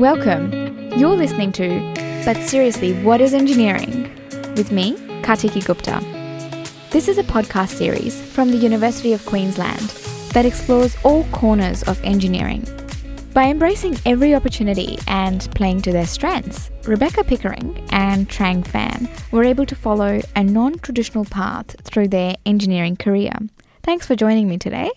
Welcome. You're listening to But Seriously, What is Engineering? with me, Kartiki Gupta. This is a podcast series from the University of Queensland that explores all corners of engineering. By embracing every opportunity and playing to their strengths, Rebecca Pickering and Trang Phan were able to follow a non traditional path through their engineering career. Thanks for joining me today.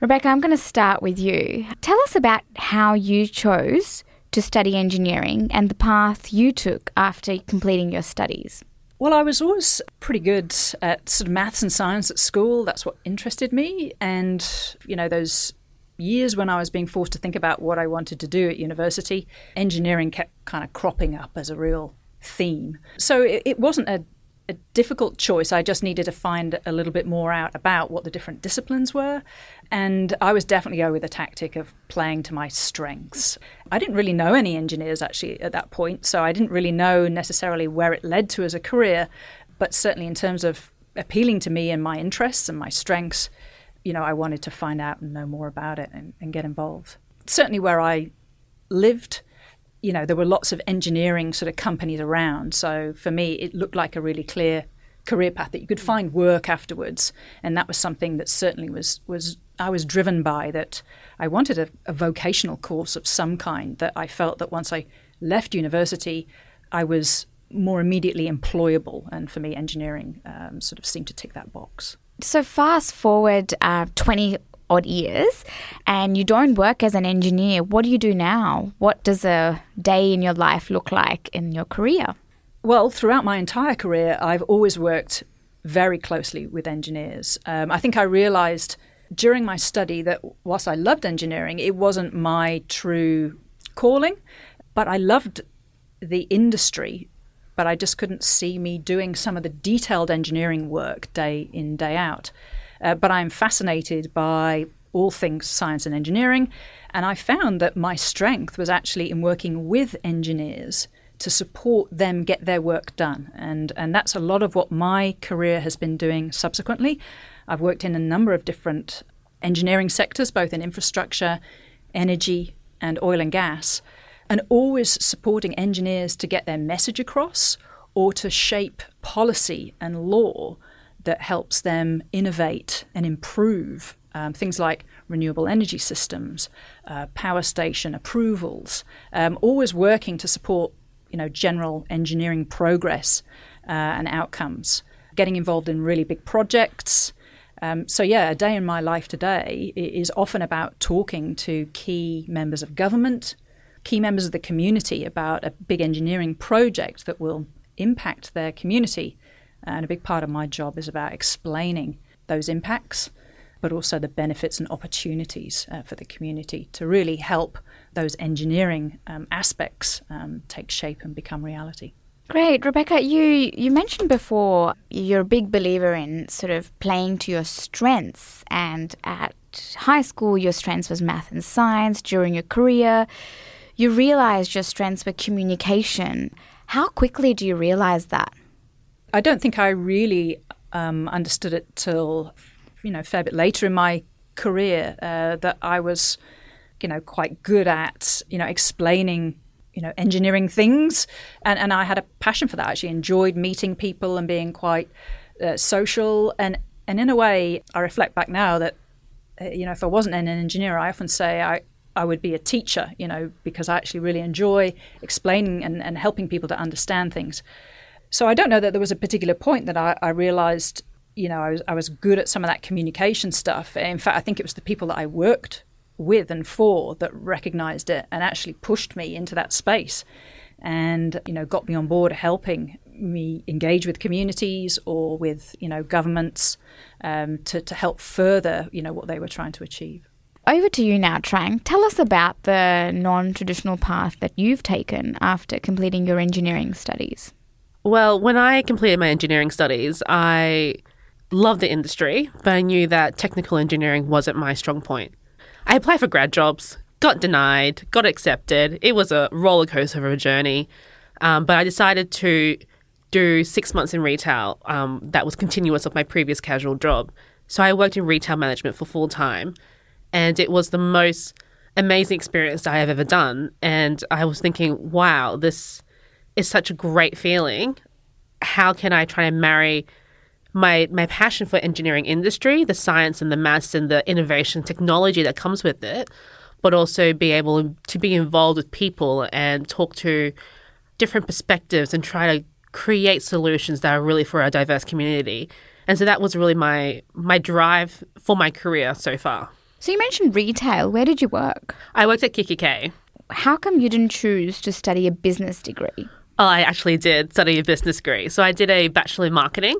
Rebecca, I'm going to start with you. Tell us about how you chose to study engineering and the path you took after completing your studies. Well, I was always pretty good at sort of maths and science at school. That's what interested me. And, you know, those years when I was being forced to think about what I wanted to do at university, engineering kept kind of cropping up as a real theme. So it, it wasn't a a difficult choice. I just needed to find a little bit more out about what the different disciplines were. And I was definitely go with the tactic of playing to my strengths. I didn't really know any engineers actually at that point, so I didn't really know necessarily where it led to as a career. But certainly in terms of appealing to me and my interests and my strengths, you know, I wanted to find out and know more about it and, and get involved. Certainly where I lived, you know, there were lots of engineering sort of companies around. So for me, it looked like a really clear career path that you could find work afterwards. And that was something that certainly was, was I was driven by that I wanted a, a vocational course of some kind that I felt that once I left university, I was more immediately employable. And for me, engineering um, sort of seemed to tick that box. So fast forward uh, 20 odd years and you don't work as an engineer, what do you do now? What does a day in your life look like in your career? Well, throughout my entire career, I've always worked very closely with engineers. Um, I think I realized during my study that whilst I loved engineering, it wasn't my true calling, but I loved the industry. But I just couldn't see me doing some of the detailed engineering work day in, day out. Uh, but I'm fascinated by all things science and engineering. And I found that my strength was actually in working with engineers to support them get their work done. And, and that's a lot of what my career has been doing subsequently. I've worked in a number of different engineering sectors, both in infrastructure, energy, and oil and gas, and always supporting engineers to get their message across or to shape policy and law that helps them innovate and improve um, things like renewable energy systems, uh, power station approvals, um, always working to support you know general engineering progress uh, and outcomes. Getting involved in really big projects. Um, so yeah, a day in my life today is often about talking to key members of government, key members of the community about a big engineering project that will impact their community and a big part of my job is about explaining those impacts, but also the benefits and opportunities uh, for the community to really help those engineering um, aspects um, take shape and become reality. Great, Rebecca. You you mentioned before you're a big believer in sort of playing to your strengths, and at high school your strengths was math and science. During your career, you realized your strengths were communication. How quickly do you realize that? I don't think I really um, understood it till you know a fair bit later in my career uh, that I was you know quite good at you know explaining you know engineering things. And and I had a passion for that. I actually enjoyed meeting people and being quite uh, social. And and in a way I reflect back now that uh, you know if I wasn't an engineer I often say I I would be a teacher you know because I actually really enjoy explaining and, and helping people to understand things so I don't know that there was a particular point that I, I realized, you know, I was, I was good at some of that communication stuff. In fact, I think it was the people that I worked with and for that recognized it and actually pushed me into that space and, you know, got me on board helping me engage with communities or with, you know, governments um, to, to help further, you know, what they were trying to achieve. Over to you now, Trang. Tell us about the non traditional path that you've taken after completing your engineering studies. Well, when I completed my engineering studies, I loved the industry, but I knew that technical engineering wasn't my strong point. I applied for grad jobs, got denied, got accepted. It was a roller coaster of a journey, um, but I decided to do six months in retail um, that was continuous of my previous casual job. So I worked in retail management for full time, and it was the most amazing experience I have ever done. And I was thinking, wow, this is such a great feeling. How can I try and marry my my passion for engineering industry, the science and the maths and the innovation technology that comes with it, but also be able to be involved with people and talk to different perspectives and try to create solutions that are really for our diverse community. And so that was really my my drive for my career so far. So you mentioned retail. Where did you work? I worked at KikkiK. How come you didn't choose to study a business degree? I actually did study a business degree. So I did a bachelor in marketing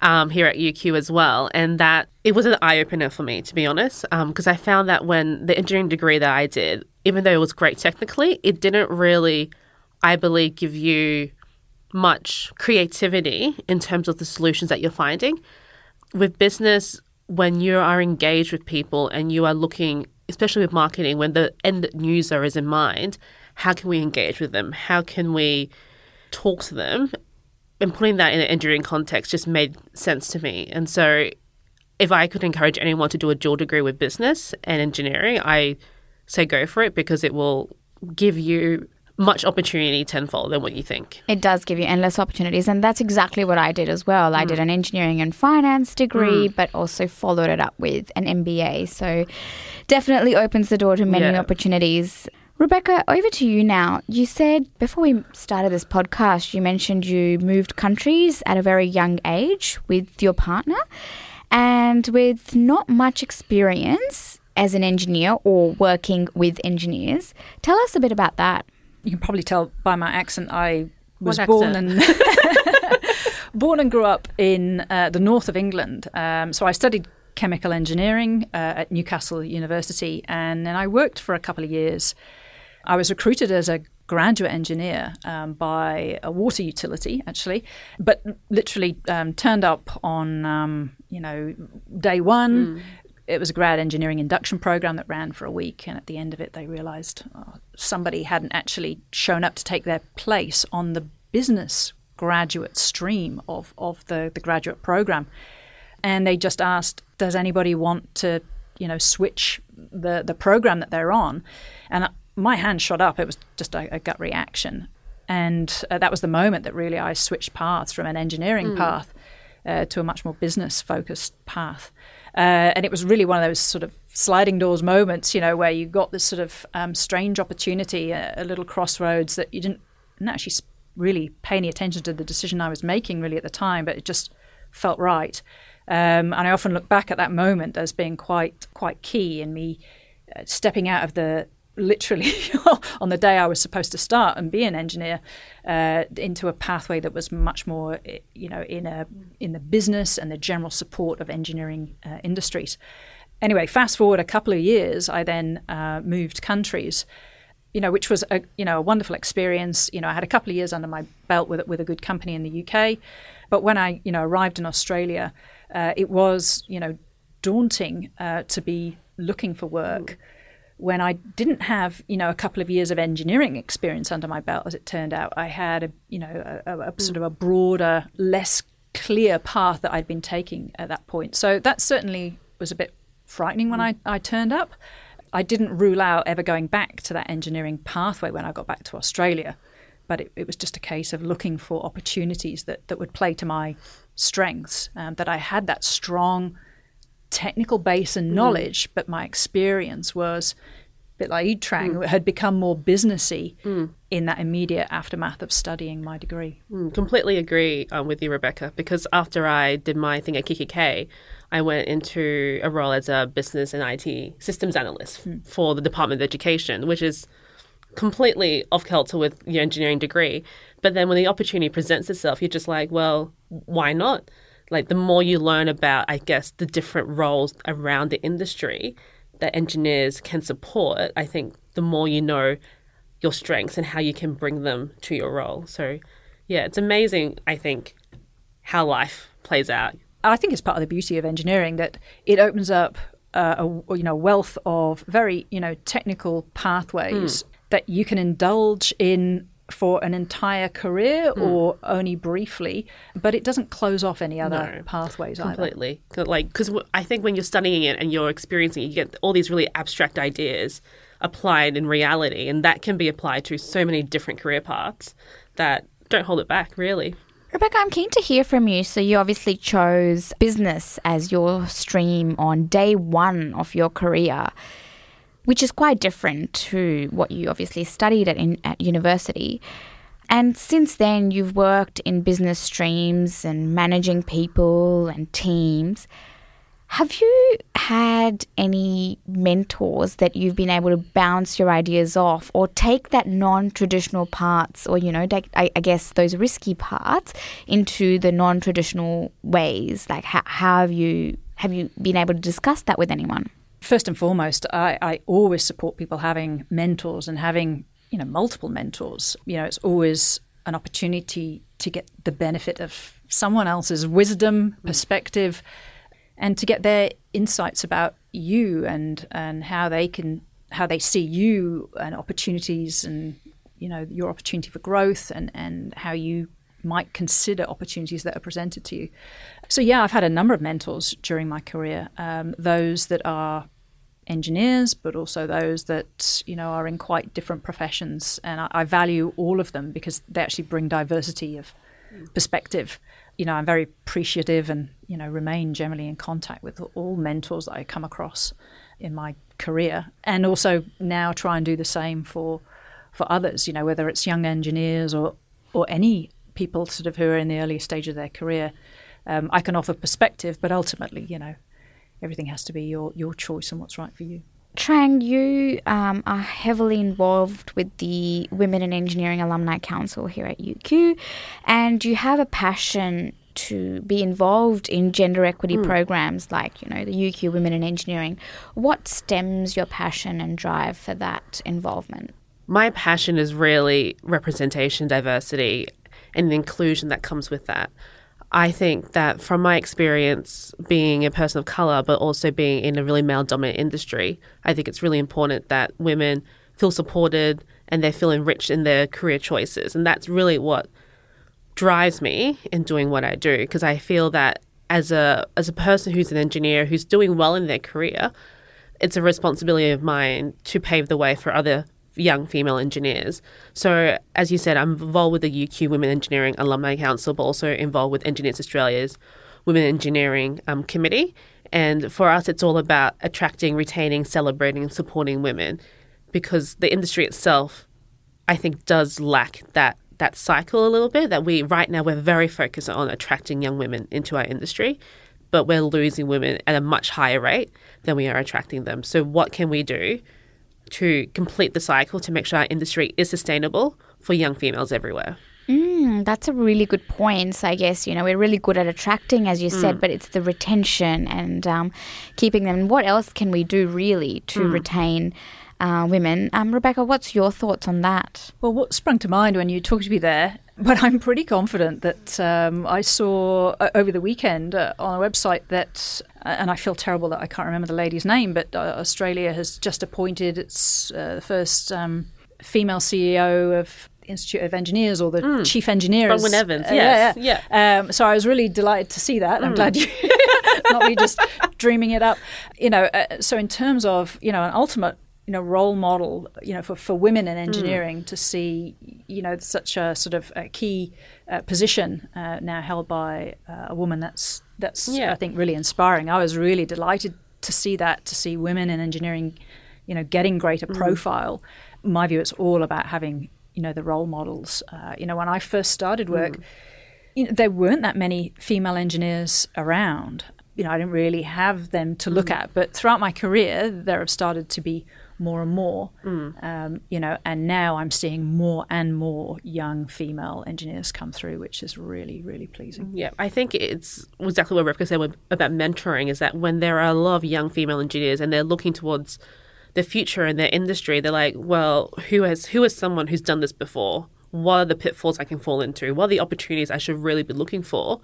um, here at UQ as well, and that it was an eye opener for me, to be honest, because um, I found that when the engineering degree that I did, even though it was great technically, it didn't really, I believe, give you much creativity in terms of the solutions that you're finding. With business, when you are engaged with people and you are looking, especially with marketing, when the end user is in mind, how can we engage with them? How can we talk to them? And putting that in an engineering context just made sense to me. And so, if I could encourage anyone to do a dual degree with business and engineering, I say go for it because it will give you much opportunity tenfold than what you think. It does give you endless opportunities. And that's exactly what I did as well. I did an engineering and finance degree, Mm. but also followed it up with an MBA. So definitely opens the door to many Yeah. opportunities. Rebecca, over to you now. You said before we started this podcast, you mentioned you moved countries at a very young age with your partner and with not much experience as an engineer or working with engineers. Tell us a bit about that. You can probably tell by my accent I was What born accent? and born and grew up in uh, the north of England. Um, so I studied chemical engineering uh, at Newcastle University, and then I worked for a couple of years. I was recruited as a graduate engineer um, by a water utility, actually, but literally um, turned up on um, you know day one. It was a grad engineering induction program that ran for a week, and at the end of it, they realised oh, somebody hadn't actually shown up to take their place on the business graduate stream of of the the graduate program, and they just asked, "Does anybody want to, you know, switch the the program that they're on?" And I- my hand shot up. It was just a, a gut reaction, and uh, that was the moment that really I switched paths from an engineering path uh, to a much more business focused path. Uh, and it was really one of those sort of sliding doors moments, you know, where you got this sort of um, strange opportunity, a, a little crossroads that you didn't, didn't actually really pay any attention to the decision I was making really at the time, but it just felt right. Um, and I often look back at that moment as being quite quite key in me uh, stepping out of the literally on the day I was supposed to start and be an engineer uh, into a pathway that was much more, eh, you know, in a in the business and the general support of engineering uh, industries. Anyway, fast forward a couple of years, I then uh, moved countries. You know, which was a you know a wonderful experience. You know, I had a couple of years under my belt with with a good company in the UK, but when I you know arrived in Australia, uh, it was you know daunting uh, to be looking for work when I didn't have, you know, a couple of years of engineering experience under my belt, as it turned out, I had, a, you know, a, a, sort of a broader, less clear path that I'd been taking at that point. So that certainly was a bit frightening when I, I turned up. I didn't rule out ever going back to that engineering pathway when I got back to Australia, but it, it was just a case of looking for opportunities that, that would play to my strengths, um, that I had that strong technical base and knowledge, but my experience was a bit like Trang, had become more businessy in that immediate aftermath of studying my degree. Mm, completely agree um, with you, Rebecca, because after I did my thing at KikkiK, I went into a role as a business and IT systems analyst for the Department of Education, which is completely off kilter with your engineering degree. But then when the opportunity presents itself, you're just like, well, why not? Like the more you learn about, I guess, the different roles around the industry that engineers can support, I think the more you know your strengths and how you can bring them to your role. So, yeah, it's amazing, I think, how life plays out. I think it's part of the beauty of engineering that it opens up uh, a you know wealth of very you know technical pathways that you can indulge in for an entire career hmm. or only briefly, but it doesn't close off any other No, pathways either. completely. Like because i think when you're studying it and you're experiencing it you get all these really abstract ideas applied in reality and that can be applied to so many different career paths that don't hold it back really. Rebecca, I'm keen to hear from you. So, you obviously chose business as your stream on day one of your career, which is quite different to what you obviously studied at, in, at university. And since then, you've worked in business streams and managing people and teams. Have you had any mentors that you've been able to bounce your ideas off or take that non traditional parts or, you know, take, I, I guess those risky parts into the non traditional ways? Like, how, how have you have you been able to discuss that with anyone? First and foremost, I, I always support people having mentors and having you know multiple mentors. You know, it's always an opportunity to get the benefit of someone else's wisdom, perspective, and to get their insights about you and and how they can how they see you and opportunities and you know your opportunity for growth and and how you might consider opportunities that are presented to you. So yeah, I've had a number of mentors during my career. Um, those that are engineers, but also those that you know are in quite different professions, and I, I value all of them because they actually bring diversity of perspective. You know, I'm very appreciative, and you know, remain generally in contact with all mentors that I come across in my career, and also now try and do the same for for others. You know, whether it's young engineers or or any people sort of who are in the early stage of their career. Um, I can offer perspective, but ultimately, you know, everything has to be your, your choice and what's right for you. Trang, you um, are heavily involved with the Women in Engineering Alumni Council here at UQ, and you have a passion to be involved in gender equity programs like, you know, the UQ Women in Engineering. What stems your passion and drive for that involvement? my passion is really representation, diversity, and the inclusion that comes with that. I think that from my experience being a person of color, but also being in a really male dominant industry, I think it's really important that women feel supported and they feel enriched in their career choices. And that's really what drives me in doing what I do because I feel that as a as a person who's an engineer who's doing well in their career, it's a responsibility of mine to pave the way for other young female engineers. So, as you said, I'm involved with the UQ Women Engineering Alumni Council, but also involved with Engineers Australia's Women Engineering um, Committee. And for us, it's all about attracting, retaining, celebrating, and supporting women because the industry itself, I think, does lack that that cycle a little bit. That we right now we're very focused on attracting young women into our industry, but we're losing women at a much higher rate than we are attracting them. So, what can we do to complete the cycle to make sure our industry is sustainable for young females everywhere? Mm, that's a really good point. So I guess you know we're really good at attracting, as you said, but it's the retention and um, keeping them. What else can we do really to retain uh, women? Um, Rebecca, what's your thoughts on that? Well, what sprung to mind when you talked to me there, but I'm pretty confident that um, I saw uh, over the weekend uh, on a website that, and I feel terrible that I can't remember the lady's name, but uh, Australia has just appointed its uh, first um, female CEO of Institute of Engineers or the chief engineer. Bronwyn Evans, uh, yes, yeah, yeah. Um, so I was really delighted to see that. I'm glad you, not me just dreaming it up. You know, uh, so in terms of you know an ultimate you know role model you know for, for women in engineering to see you know such a sort of a key uh, position uh, now held by uh, a woman that's that's Yeah. I think really inspiring. I was really delighted to see that to see women in engineering you know getting greater mm-hmm. profile. In my view, it's all about having you know the role models. Uh, you know when I first started work mm. you know, there weren't that many female engineers around. You know, I didn't really have them to look mm-hmm. at. But throughout my career, there have started to be more and more. Um, you know, and now I'm seeing more and more young female engineers come through, which is really, really pleasing. Yeah, I think it's exactly what Rebecca said about mentoring is that when there are a lot of young female engineers and they're looking towards the future in their industry, they're like, well, who has who is someone who's done this before? What are the pitfalls I can fall into? What are the opportunities I should really be looking for?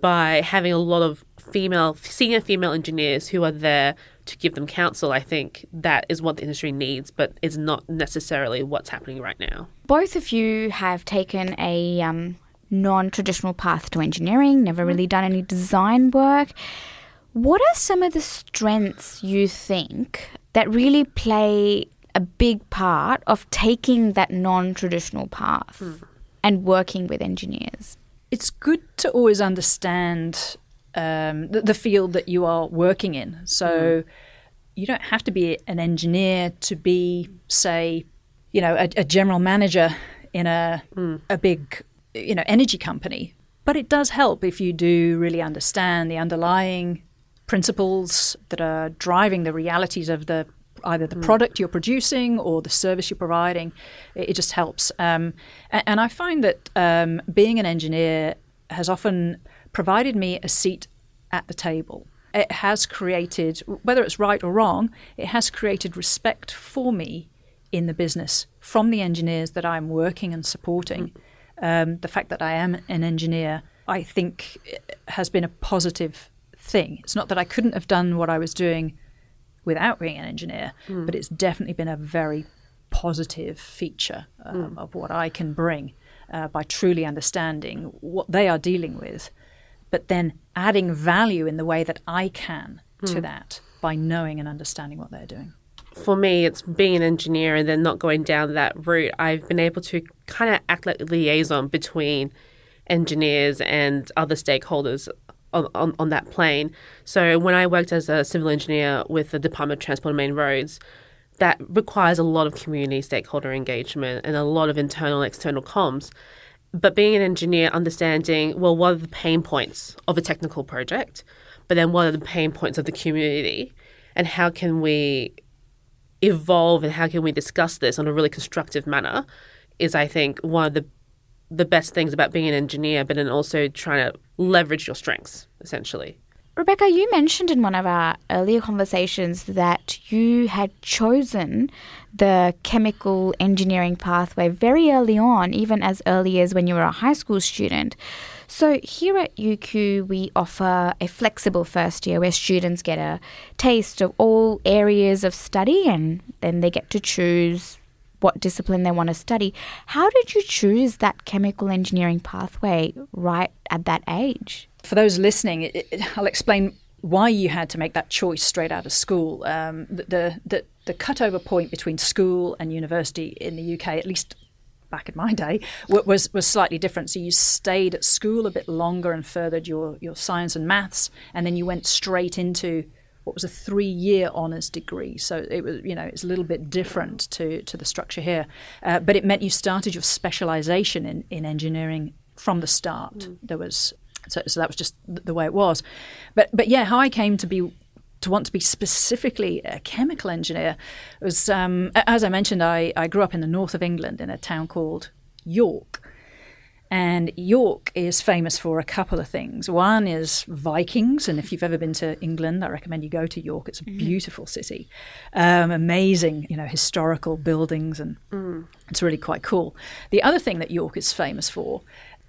By having a lot of female, senior female engineers who are there to give them counsel. I think that is what the industry needs, but is not necessarily what's happening right now. Both of you have taken a um, non traditional path to engineering, never really done any design work. What are some of the strengths you think that really play a big part of taking that non traditional path and working with engineers? It's good to always understand um, the, the field that you are working in. So you don't have to be an engineer to be, say, you know, a, a general manager in a a big, you know, energy company. But it does help if you do really understand the underlying principles that are driving the realities of the either the product you're producing or the service you're providing. It, it just helps. Um, a- and, I find that um, being an engineer has often provided me a seat at the table. It has created, whether it's right or wrong, it has created respect for me in the business from the engineers that I'm working and supporting. Um, the fact that I am an engineer, I think, has been a positive thing. It's not that I couldn't have done what I was doing without being an engineer, but it's definitely been a very positive feature um, of what I can bring uh, by truly understanding what they are dealing with, but then adding value in the way that I can to hmm. that by knowing and understanding what they're doing. for me, it's being an engineer and then not going down that route. I've been able to kind of act like a liaison between engineers and other stakeholders on, on, on that plane. So when I worked as a civil engineer with the Department of Transport and Main Roads, that requires a lot of community stakeholder engagement and a lot of internal and external comms. But being an engineer, understanding, well, what are the pain points of a technical project, but then what are the pain points of the community, and how can we evolve and how can we discuss this on a really constructive manner is I think one of the the best things about being an engineer, but then also trying to leverage your strengths essentially. Rebecca, you mentioned in one of our earlier conversations that you had chosen the chemical engineering pathway very early on, even as early as when you were a high school student. So, here at UQ, we offer a flexible first year where students get a taste of all areas of study and then they get to choose what discipline they want to study. How did you choose that chemical engineering pathway right at that age? For those listening, it, it, I'll explain why you had to make that choice straight out of school. Um, the, the, the cutover point between school and university in the UK, at least back in my day, was was slightly different. So you stayed at school a bit longer and furthered your your science and maths, and then you went straight into what was a three year honours degree. So it was you know it's a little bit different to to the structure here, uh, but it meant you started your specialisation in in engineering from the start. There was so, so that was just the way it was. But but yeah, how I came to be to want to be specifically a chemical engineer was, um, as I mentioned, I, I grew up in the north of England in a town called York. And York is famous for a couple of things. One is Vikings, and if you've ever been to England, I recommend you go to York. It's a beautiful city, um, amazing, you know, historical buildings, and it's really quite cool. The other thing that York is famous for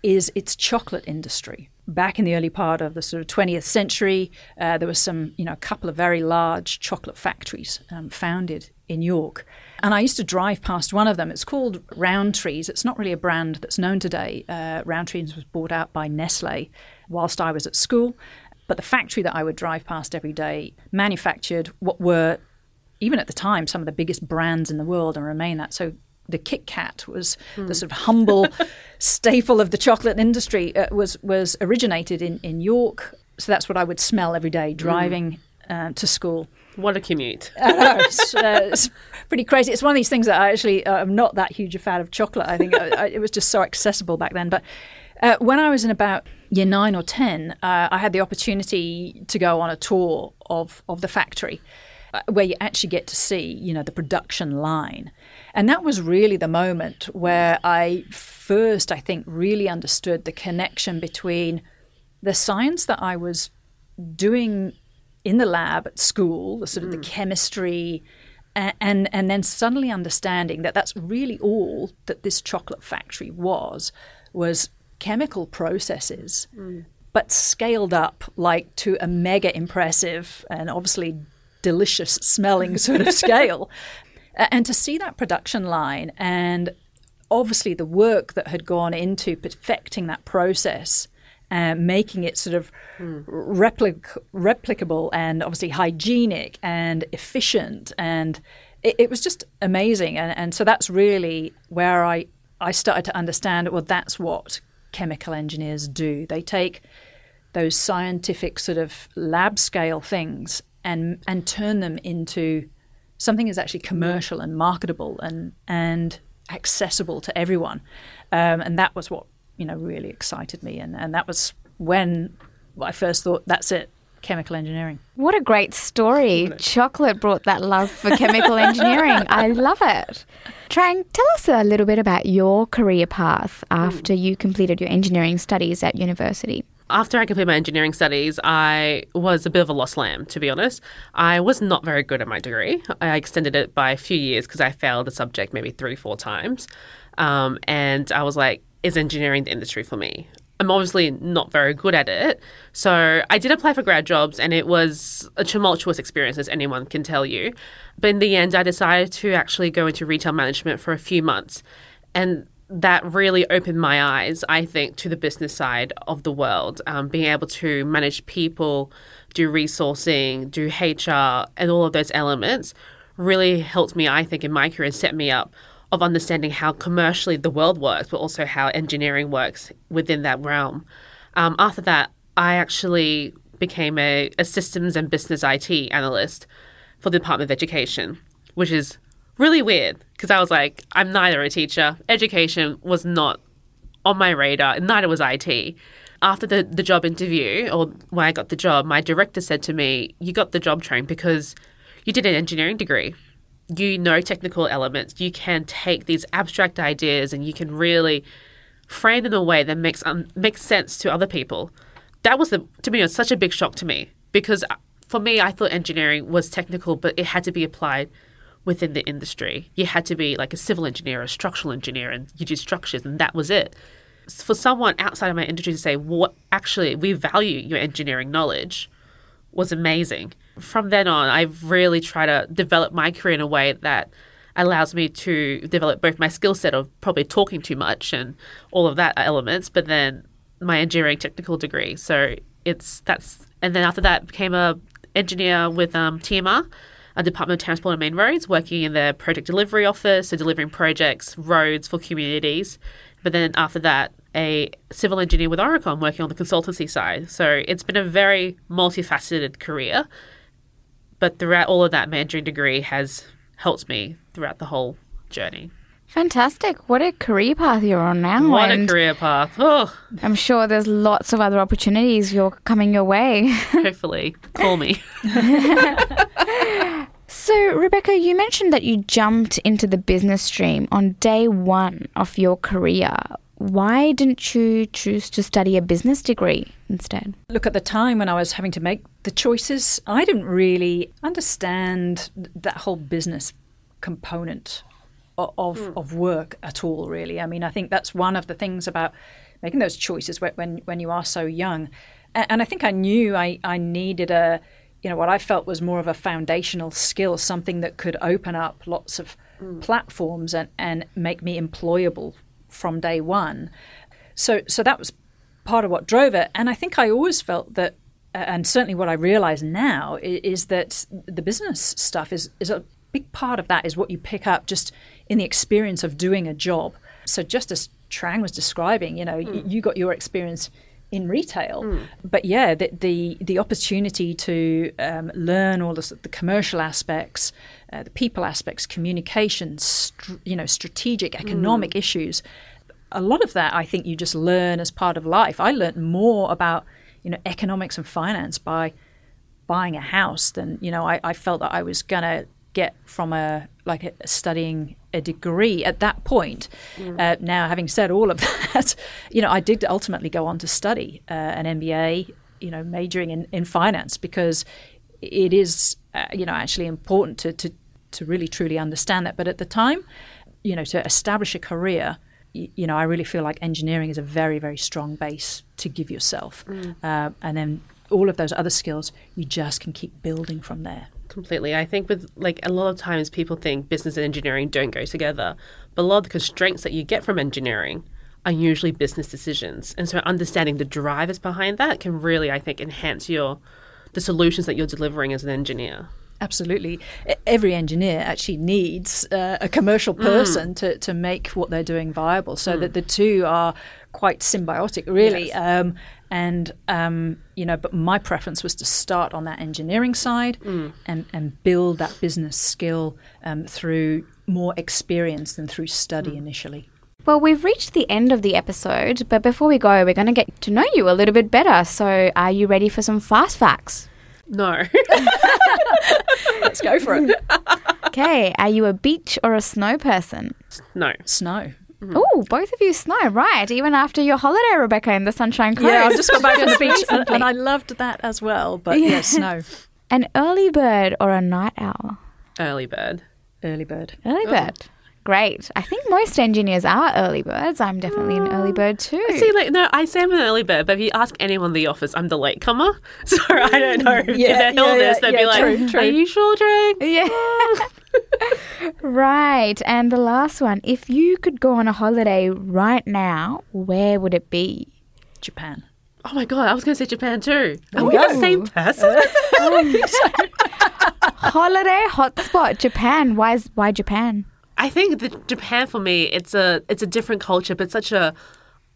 is its chocolate industry. Back in the early part of the sort of 20th century, uh, there was some, you know, a couple of very large chocolate factories um, founded in York. And I used to drive past one of them. It's called Rowntrees. It's not really a brand that's known today. Uh, Rowntrees was bought out by Nestle whilst I was at school. But the factory that I would drive past every day manufactured what were, even at the time, some of the biggest brands in the world and remain that. So the Kit Kat was the sort of humble staple of the chocolate industry. Uh, was was originated in in York. So that's what I would smell every day driving uh, to school. What a commute. Know, it's, uh, it's pretty crazy. It's one of these things that I actually uh, am not that huge a fan of chocolate. I think I, I, it was just so accessible back then. But uh, when I was in about year nine or ten, uh, I had the opportunity to go on a tour of of the factory, uh, Uh, where you actually get to see, you know, the production line, and that was really the moment where I first, I think, really understood the connection between the science that I was doing in the lab at school, the sort of the mm. chemistry, and, and and then suddenly understanding that that's really all that this chocolate factory was was chemical processes mm. but scaled up like to a mega impressive and obviously delicious smelling sort of scale. And to see that production line and obviously the work that had gone into perfecting that process and making it sort of mm. replic- replicable and obviously hygienic and efficient and it, it was just amazing and, and so that's really where I, I started to understand well that's what chemical engineers do they take those scientific sort of lab scale things and and turn them into something that's actually commercial and marketable and and accessible to everyone um, and that was what you know really excited me, and and that was when I first thought that's it. Chemical engineering. What a great story. Chocolate brought that love for chemical engineering. I love it. Trang, tell us a little bit about your career path after you completed your engineering studies at university after I completed my engineering studies, I was a bit of a lost lamb, to be honest. I was not very good at my degree. I extended it by a few years because I failed the subject maybe three, four times. Um, and I was like, is engineering the industry for me? I'm obviously not very good at it. So I did apply for grad jobs and it was a tumultuous experience, as anyone can tell you. But in the end, I decided to actually go into retail management for a few months. And that really opened my eyes, I think, to the business side of the world. Um, being able to manage people, do resourcing, do HR, and all of those elements really helped me, I think, in my career and set me up of understanding how commercially the world works, but also how engineering works within that realm. Um, after that, I actually became a, a systems and business IT analyst for the Department of Education, which is really weird because I was like, I'm neither a teacher. Education was not on my radar, neither was IT. After the, the job interview, or when I got the job, my director said to me, You got the job Trang because you did an engineering degree you know technical elements, you can take these abstract ideas and you can really frame them in a way that makes um, makes sense to other people. That was the to me was such a big shock to me because uh, for me I thought engineering was technical, but it had to be applied within the industry. You had to be like a civil engineer, a structural engineer, and you do structures, and that was it. For someone outside of my industry to say, "What actually we value your engineering knowledge," was amazing from then on, I've really tried to develop my career in a way that allows me to develop both my skill set of probably talking too much and all of that elements, but then my engineering technical degree. So it's that's and then after that became a engineer with um, TMR, a Department of Transport and Main Roads, working in the project delivery office, so delivering projects, roads for communities. But then after that, a civil engineer with Aurecon, working on the consultancy side. So it's been a very multifaceted career but throughout all of that, Mandarin degree has helped me throughout the whole journey. Fantastic. What a career path you're on now. What a career path. Oh. I'm sure there's lots of other opportunities you're coming your way. Hopefully. Call me. so, Rebecca, you mentioned that you jumped into the business stream on day one of your career why didn't you choose to study a business degree instead? Look, at the time when I was having to make the choices, I didn't really understand that whole business component of, mm. of work at all, really. I mean, I think that's one of the things about making those choices when, when you are so young. And I think I knew I, I needed a, you know, what I felt was more of a foundational skill, something that could open up lots of mm. platforms and, and make me employable from day one. So, so that was part of what drove it. And I think I always felt that, and certainly what I realize now is, is that the business stuff is, is a big part of that is what you pick up just in the experience of doing a job. So just as Trang was describing, you know, mm. you got your experience in retail. Mm. But yeah, the, the, the opportunity to um, learn all the, the commercial aspects, uh, the people aspects, communication, str- you know, strategic, economic mm. issues. A lot of that, I think, you just learn as part of life. I learned more about you know economics and finance by buying a house than you know I, I felt that I was gonna get from a like a, studying a degree at that point. Mm. Uh, now, having said all of that, you know, I did ultimately go on to study uh, an MBA, you know, majoring in, in finance because it is, uh, you know, actually important to, to to really truly understand that. But at the time, you know, to establish a career y- you know, I really feel like engineering is a very, very strong base to give yourself. Uh, and then all of those other skills, you just can keep building from there. Completely. I think with like a lot of times people think business and engineering don't go together, but a lot of the constraints that you get from engineering are usually business decisions. And so understanding the drivers behind that can really, I think, enhance your the solutions that you're delivering as an engineer. Absolutely. Every engineer actually needs uh, a commercial person to, to make what they're doing viable so that the two are quite symbiotic, really. Um, and, um, you know, but my preference was to start on that engineering side and, and build that business skill um, through more experience than through study initially. Well, we've reached the end of the episode, but before we go, we're going to get to know you a little bit better. So, are you ready for some fast facts? No. Let's go for it. Okay, are you a beach or a snow person? no. Snow. Oh, both of you snow, right? Even after your holiday, Rebecca, in the Sunshine Coast. Yeah, I've just got back from the beach and, and I loved that as well. But yeah, snow. An early bird or a night owl? Early bird. Early bird. Early bird. Great. I think most engineers are early birds. I'm definitely an early bird ah. too. See, like, no, I say I'm an early bird, but if you ask anyone in the office, I'm the late comer. So I don't mm. know. If Yeah, they know yeah, this, yeah, they'd be like, true, true. Are you sure, Drake? Yeah. right. And the last one. If you could go on a holiday right now, where would it be? Japan. Oh my God, I was going to say Japan too. Are we go. the same person? Holiday hotspot, Japan. Why is why Japan? I think that Japan for me, it's a it's a different culture, but such a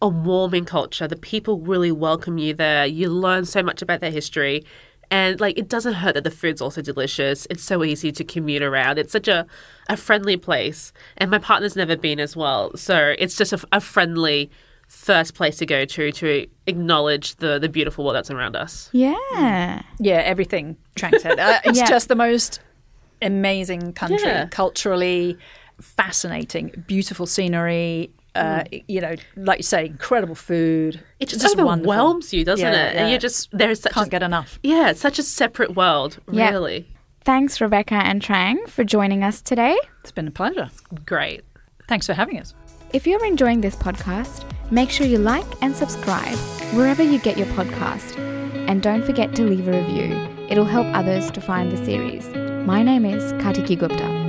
a warming culture. The people really welcome you there. You learn so much about their history. And like it doesn't hurt that the food's also delicious. It's so easy to commute around. It's such a, a friendly place. And my partner's never been as well. So it's just a, a friendly first place to go to to acknowledge the, the beautiful world that's around us. Yeah. Yeah, everything Trang said. Uh, it's Yeah. just the most amazing country, Yeah. culturally fascinating, beautiful scenery. Uh, Mm. You know, like you say, incredible food. It just, wonderful. overwhelms you, doesn't Yeah, it? And yeah. you just there's such Can't a, get enough. yeah, it's such a separate world, really. Thanks, Rebecca and Trang, for joining us today. It's been a pleasure. Great. Thanks for having us. If you're enjoying this podcast, make sure you like and subscribe wherever you get your podcast. And don't forget to leave a review, it'll help others to find the series. My name is Kartiki Gupta.